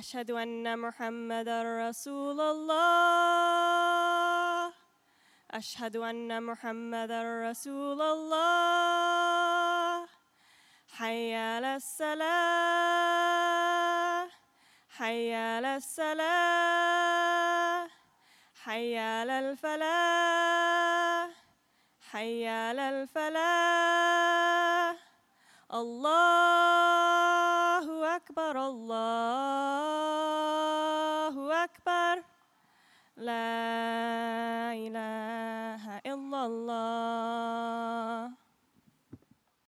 أشهد أن محمدا رسول الله. أشهد أن محمدا رسول الله. حي على الصلاة. حي على الصلاة. حي على الفلاح. حي على الفلاح. الله أكبر لا إله إلا الله